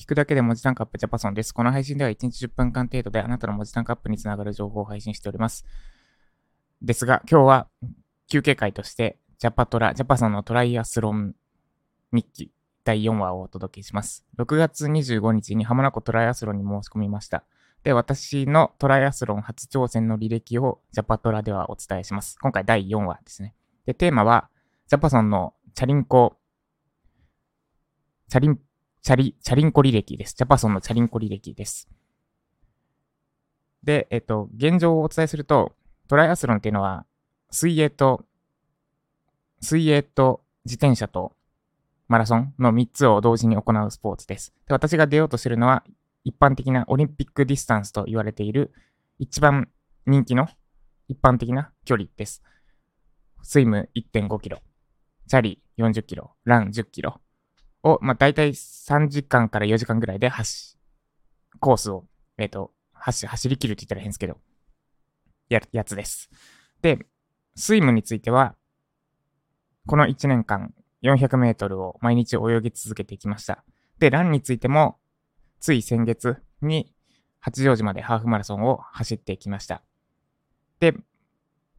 聞くだけで文字タンクアップジャパソンです。この配信では1日10分間程度であなたの文字タンクアップにつながる情報を配信しております。ですが、今日は休憩会として、ジャパトラ、ジャパソンのトライアスロン日記第4話をお届けします。6月25日に浜名湖トライアスロンに申し込みました。で、私のトライアスロン初挑戦の履歴をジャパトラではお伝えします。今回第4話ですね。で、テーマは、ジャパソンのチャリンコ、チャリン、チャリ、チャリンコ履歴です。ジャパソンのチャリンコ履歴です。で、えっと、現状をお伝えすると、トライアスロンっていうのは、水泳と、水泳と自転車とマラソンの3つを同時に行うスポーツです。で私が出ようとしてるのは、一般的なオリンピックディスタンスと言われている一番人気の一般的な距離です。スイム1.5キロ、チャリ40キロ、ラン10キロを、まあ、大体3時間から4時間ぐらいで走、コースを、えっ、ー、と、走、走り切るって言ったら変ですけど、や、やつです。で、スイムについては、この1年間400メートルを毎日泳ぎ続けてきました。で、ランについても、つい先月に八丈島でハーフマラソンを走ってきました。で、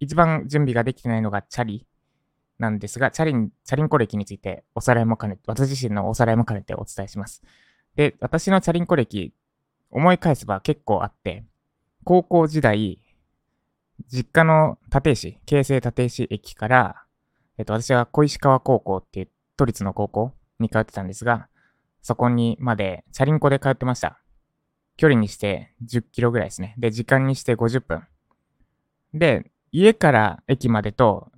一番準備ができてないのがチャリなんですが、チャリン、チャリンコ歴についておさらいも兼ねて、私自身のおさらいも兼ねてお伝えします。で、私のチャリンコ歴、思い返せば結構あって、高校時代、実家の立石、京成立石駅から、えっと、私は小石川高校っていう都立の高校に通ってたんですが、そこにまでチャリンコで通ってました。距離にして10キロぐらいですね。で、時間にして50分。で、家から駅までと、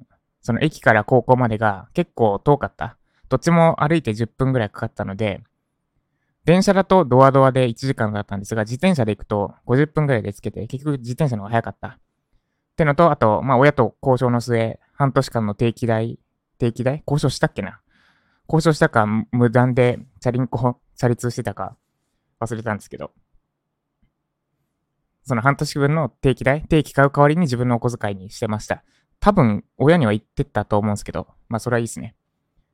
その駅から高校までが結構遠かった。どっちも歩いて10分ぐらいかかったので、電車だとドアドアで1時間だったんですが、自転車で行くと50分ぐらいでつけて、結局自転車の方が早かった。ってのと、あと、まあ親と交渉の末、半年間の定期代、定期代？交渉したっけな？交渉したか、無断でチャリンコ、チャリ通してたか、忘れたんですけど。その半年分の定期代、定期買う代わりに自分のお小遣いにしてました。多分、親には言ってたと思うんですけど、まあ、それはいいですね。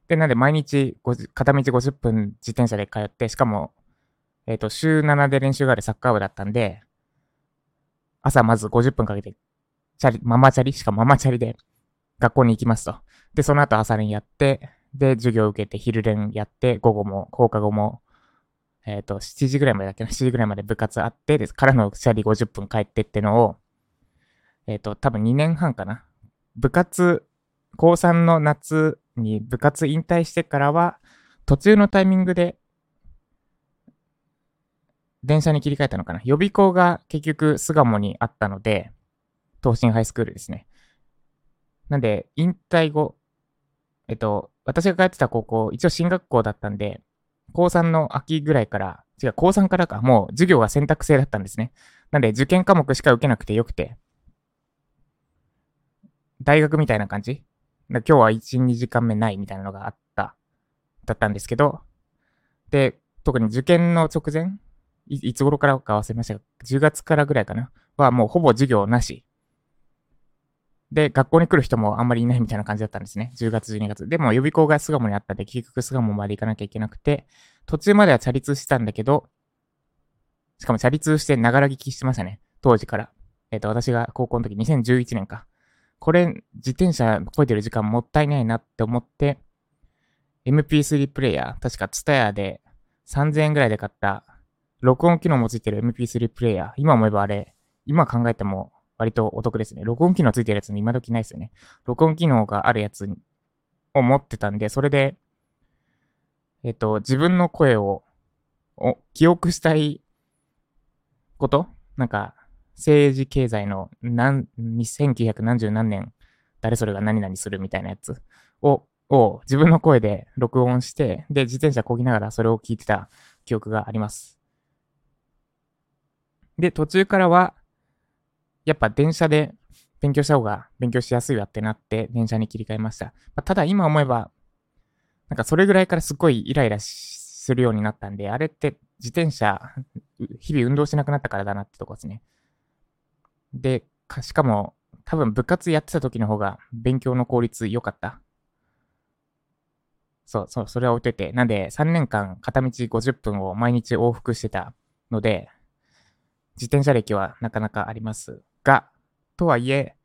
で、なんで、毎日、片道50分自転車で通って、しかも、えっ、ー、と、週7で練習があるサッカー部だったんで、朝まず50分かけて、チャリ、ママチャリしかもママチャリで学校に行きますと。で、その後朝練やって、で、授業受けて、昼練やって、午後も、放課後も、えっ、ー、と、7時ぐらいまでだっけな、7時ぐらいまで部活あって、です。からのチャリ50分帰ってってのを、えっ、ー、と、多分2年半かな。部活、高3の夏に部活引退してからは、途中のタイミングで、電車に切り替えたのかな。予備校が結局巣鴨にあったので、東進ハイスクールですね。なんで、引退後、えっと、私が通ってた高校、一応進学校だったんで、高3の秋ぐらいから、違う、高3からか、もう授業が選択制だったんですね。なんで、受験科目しか受けなくてよくて、大学みたいな感じ？今日は1、2時間目ないみたいなのがあった、だったんですけど、で、特に受験の直前い、いつ頃からか忘れましたが、10月からぐらいかなはもうほぼ授業なし。で、学校に来る人もあんまりいないみたいな感じだったんですね。10月、12月。でも予備校が巣鴨にあったんで、結局巣鴨まで行かなきゃいけなくて、途中まではチャリ通してたんだけど、しかもチャリ通してながら聞きしてましたね。当時から。えっ、ー、と、私が高校の時、2011年か。これ、自転車こいてる時間もったいないなって思って、MP3 プレイヤー、確か TSUTAYA で3000円ぐらいで買った、録音機能もついてる MP3 プレイヤー。今思えばあれ、今考えても割とお得ですね。録音機能ついてるやつに今時ないですよね。録音機能があるやつを持ってたんで、それで、えっと、自分の声を、を記憶したいこと？なんか、政治経済の何、1900何十何年、誰それが何々するみたいなやつを、を自分の声で録音して、で、自転車こぎながらそれを聞いてた記憶があります。で、途中からは、やっぱ電車で勉強した方が勉強しやすいわってなって電車に切り替えました。まあ、ただ今思えば、なんかそれぐらいからすごいイライラするようになったんで、あれって自転車、日々運動しなくなったからだなってとこですね。で、しかも多分部活やってた時の方が勉強の効率良かった。そうそう、それは置いといて。なんで、3年間片道50分を毎日往復してたので、自転車歴はなかなかありますが、とはいえ、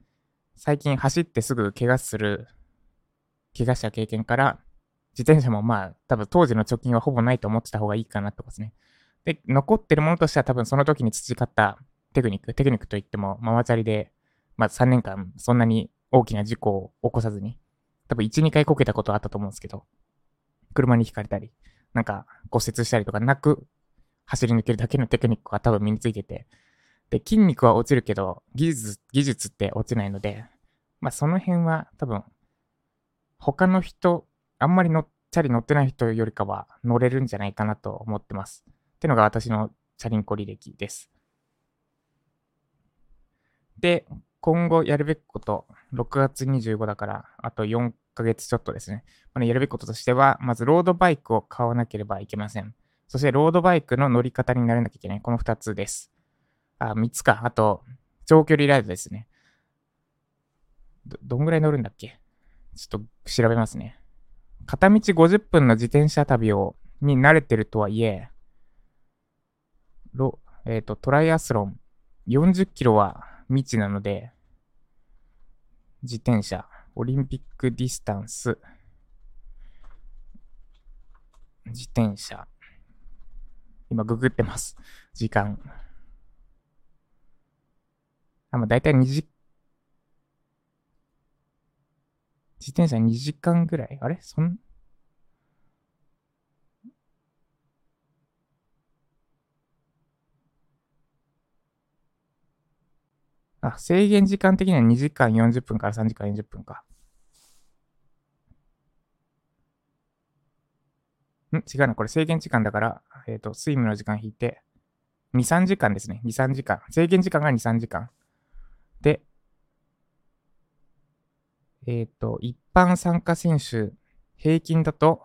最近走ってすぐ怪我する、怪我した経験から、自転車もまあ、多分当時の貯金はほぼないと思ってた方がいいかなってことですね。で、残ってるものとしては多分その時に培ったテクニック、テクニックといっても、ママチャリで、まあ3年間そんなに大きな事故を起こさずに、多分1、2回こけたことあったと思うんですけど、車にひかれたり、なんか骨折したりとかなく走り抜けるだけのテクニックが多分身についてて、で、筋肉は落ちるけど、技術、技術って落ちないので、まあその辺は多分、他の人、あんまり乗っチャリ乗ってない人よりかは乗れるんじゃないかなと思ってます。ってのが私のチャリンコ履歴です。で、今後やるべきこと、6月25だから、あと4ヶ月ちょっとですね。まあ、やるべきこととしては、まずロードバイクを買わなければいけません。そしてロードバイクの乗り方にならなきゃいけない。この2つです。あ、3つか。あと、長距離ライドですね。ど、どんぐらい乗るんだっけ？ちょっと調べますね。片道50分の自転車旅を、に慣れてるとはいえ、ロ、えっ、ー、と、トライアスロン40キロは未知なので、自転車、オリンピックディスタンス、自転車。今ググってます。時間。あ、まあ、だいたい2時、自転車2時間ぐらい？あれ？そん、あ、制限時間的には2時間40分から3時間40分か。ん？違うな。これ制限時間だから、えっ、ー、と、スイムの時間引いて、2、3時間ですね。2、3時間。制限時間が2、3時間。で、えっ、ー、と、一般参加選手、平均だと、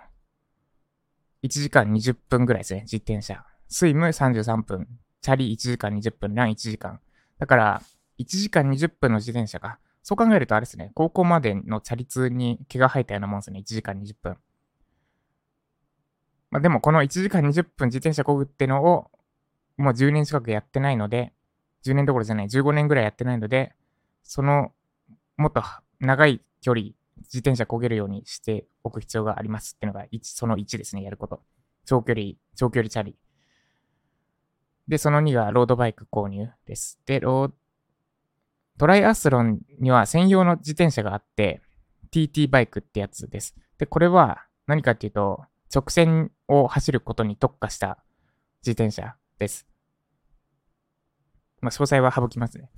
1時間20分ぐらいですね。自転車。スイム33分。チャリ1時間20分。ラン1時間。だから、1時間20分の自転車か。そう考えるとあれですね。高校までのチャリ通に毛が生えたようなもんですね。1時間20分。まあでもこの1時間20分自転車こぐってのを、もう10年近くやってないので、10年どころじゃない、15年ぐらいやってないので、その、もっと長い距離、自転車こげるようにしておく必要がありますっていうのが1、その1ですね、やること。長距離、長距離チャリ。で、その2がロードバイク購入です。で、ロートライアスロンには専用の自転車があって、TT バイクってやつです。で、これは何かっていうと、直線を走ることに特化した自転車です。まあ、詳細は省きますね。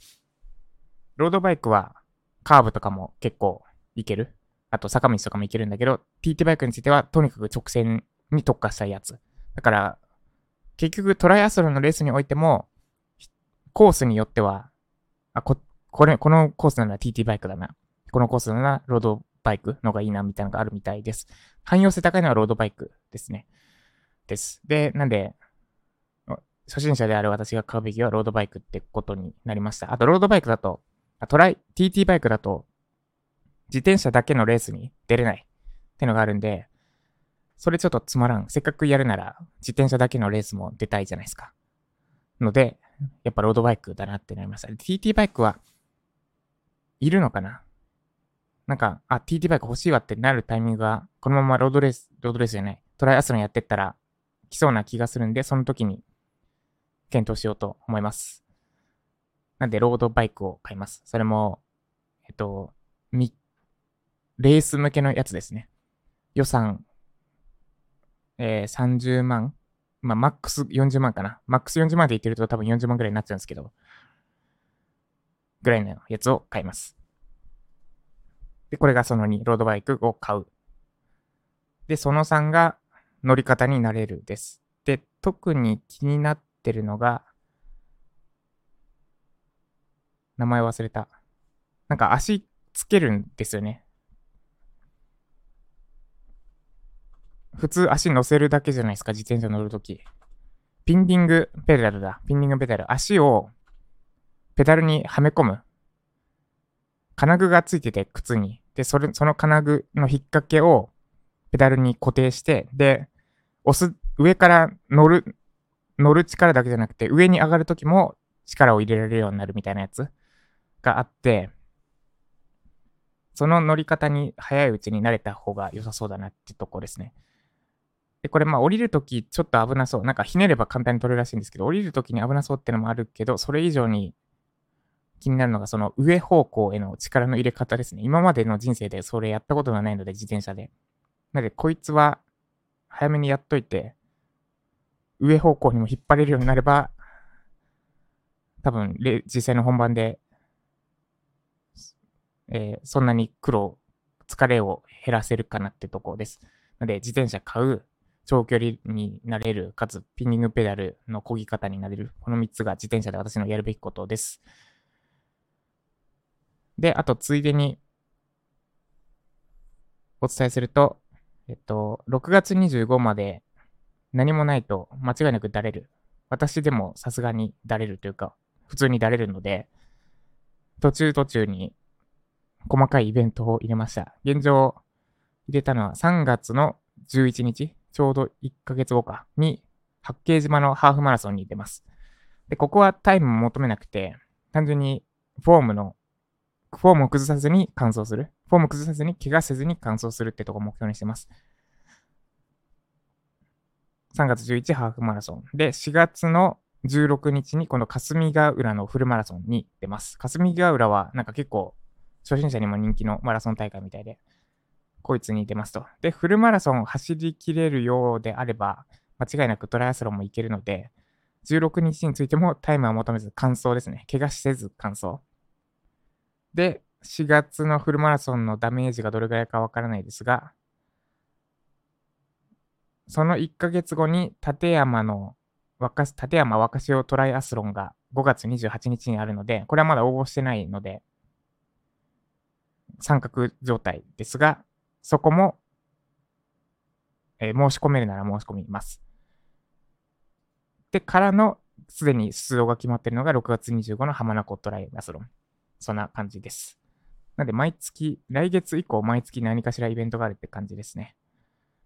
ロードバイクはカーブとかも結構いける。あと坂道とかもいけるんだけど、TT バイクについてはとにかく直線に特化したやつ。だから、結局トライアスロンのレースにおいても、コースによっては、あ、こ、これ、このコースなら TT バイクだな。このコースならロードバイクのがいいな、みたいなのがあるみたいです。汎用性高いのはロードバイクですね。です。で、なんで、初心者である私が買うべきはロードバイクってことになりました。あと、ロードバイクだと、トライ、TT バイクだと、自転車だけのレースに出れないってのがあるんで、それちょっとつまらん。せっかくやるなら、自転車だけのレースも出たいじゃないですか。ので、やっぱロードバイクだなってなりました。TT バイクは、いるのかな？なんか、あ、TT バイク欲しいわってなるタイミングが、このままロードレース、ロードレースじゃない、トライアスロンやってったら、来そうな気がするんで、その時に検討しようと思います。なんで、ロードバイクを買います。それも、えっと、み、レース向けのやつですね。予算、えー、30万まあ、マックス40万かな。マックス40万で言ってると多分40万ぐらいになっちゃうんですけど、ぐらいのやつを買います。で、これがその2、ロードバイクを買う。で、その3が乗り方になれるです。で、特に気になってるのが、名前忘れた。なんか足つけるんですよね。普通足乗せるだけじゃないですか、自転車乗るとき。ピンディングペダルだ。ピンディングペダル。足をペダルにはめ込む。金具がついてて、靴に。で、それ、その金具の引っ掛けを、ペダルに固定して、で、押す、上から乗る、乗る力だけじゃなくて、上に上がるときも力を入れられるようになるみたいなやつがあって、その乗り方に早いうちに慣れた方が良さそうだなってとこですね。で、これまあ降りるときちょっと危なそう。なんかひねれば簡単に取れるらしいんですけど、降りるときに危なそうってのもあるけど、それ以上に気になるのがその上方向への力の入れ方ですね。今までの人生でそれやったことがないので、自転車で。なので、こいつは早めにやっといて、上方向にも引っ張れるようになれば、多分、実際の本番で、えー、そんなに苦労、疲れを減らせるかなってとこです。なので、自転車買う、長距離になれる、かつピンニングペダルの漕ぎ方になれる。この3つが自転車で私のやるべきことです。で、あと、ついでにお伝えすると、えっと、6月25まで何もないと間違いなくだれる。私でもさすがにだれるというか、普通にだれるので、途中途中に細かいイベントを入れました。現状入れたのは3月の11日、ちょうど1ヶ月後か、に八景島のハーフマラソンに出ます。で、ここはタイムも求めなくて、単純にフォームの、フォームを崩さずに完走する。フォームを崩さずに怪我せずに完走するってとこを目標にしてます。3月11ハーフマラソン。で、4月の16日にこの霞ヶ浦のフルマラソンに出ます。霞ヶ浦はなんか結構初心者にも人気のマラソン大会みたいで、こいつに出ますと。で、フルマラソンを走りきれるようであれば、間違いなくトライアスロンもいけるので、16日についてもタイムは求めず完走ですね。怪我せず完走。で、4月のフルマラソンのダメージがどれぐらいかわからないですが、その1ヶ月後に立山の若立山若潮トライアスロンが5月28日にあるので、これはまだ応募してないので、三角状態ですが、そこも、えー、申し込めるなら申し込みます。で、からの、すでに出場が決まっているのが6月25の浜名湖トライアスロン。そんな感じです。なんで、毎月、来月以降、毎月何かしらイベントがあるって感じですね。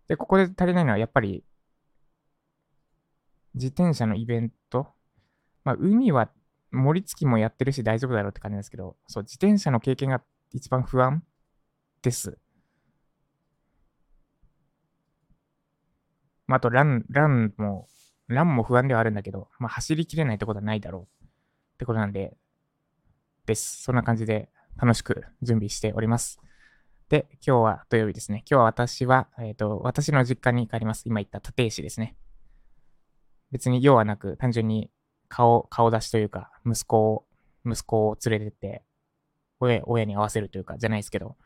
で、ここで足りないのは、やっぱり、自転車のイベント。まあ、海は盛り付きもやってるし大丈夫だろうって感じですけど、そう、自転車の経験が一番不安です。まあ、あと、ラン、ランも、ランも不安ではあるんだけど、まあ、走りきれないってことはないだろうってことなんで、です。そんな感じで、楽しく準備しております。で、今日は土曜日ですね。今日は私は、えっ、ー、と、私の実家に帰ります。今言った立石ですね。別に用はなく、単純に顔、顔出しというか、息子を、息子を連れてって、親、親に合わせるというか、じゃないですけど、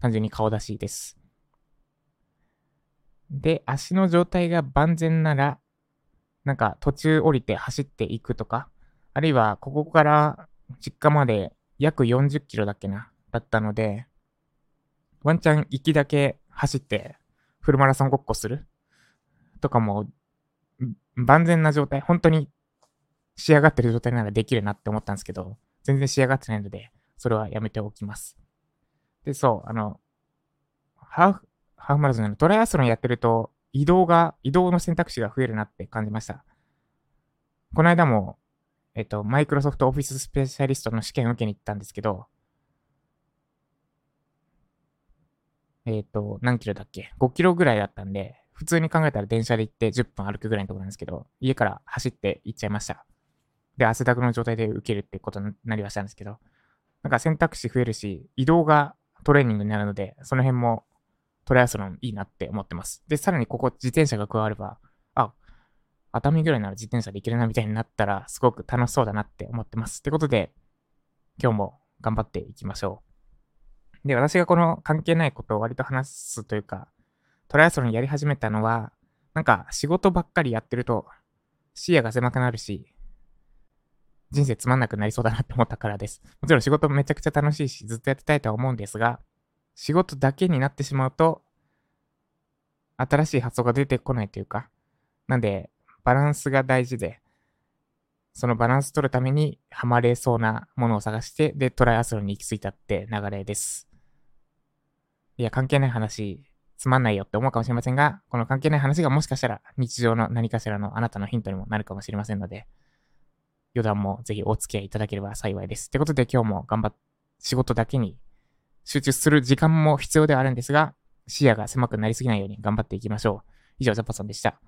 単純に顔出しです。で、足の状態が万全なら、なんか途中降りて走っていくとか、あるいはここから実家まで約40キロだっけな、だったので、ワンチャン行きだけ走ってフルマラソンごっこする？とかも、万全な状態、本当に仕上がってる状態ならできるなって思ったんですけど、全然仕上がってないので、それはやめておきます。で、そう、あの、ハーフ、ハーフマラソンのトライアスロンやってると、移動が、移動の選択肢が増えるなって感じました。この間も、えっと、マイクロソフトオフィススペシャリストの試験を受けに行ったんですけど、えっ、と、何キロだっけ ?5 キロぐらいだったんで、普通に考えたら電車で行って10分歩くぐらいのところなんですけど、家から走って行っちゃいました。で、汗だくの状態で受けるってことになりはしたんですけど、なんか選択肢増えるし、移動がトレーニングになるので、その辺もトライアスロンいいなって思ってます。で、さらにここ自転車が加われば、熱海ぐらいなら自転車で行けるなみたいになったら、すごく楽しそうだなって思ってます。ってことで、今日も頑張っていきましょう。で、私がこの関係ないことを割と話すというか、トライアスロンやり始めたのは、なんか仕事ばっかりやってると視野が狭くなるし、人生つまんなくなりそうだなって思ったからです。もちろん仕事めちゃくちゃ楽しいし、ずっとやってたいとは思うんですが、仕事だけになってしまうと、新しい発想が出てこないというか、なんで、バランスが大事で、そのバランス取るためにハマれそうなものを探して、で、トライアスロンに行き着いたって流れです。いや、関係ない話、つまんないよって思うかもしれませんが、この関係ない話がもしかしたら日常の何かしらのあなたのヒントにもなるかもしれませんので、余談もぜひお付き合いいただければ幸いです。ってことで今日も頑張っ、仕事だけに集中する時間も必要ではあるんですが、視野が狭くなりすぎないように頑張っていきましょう。以上、ジャパさんでした。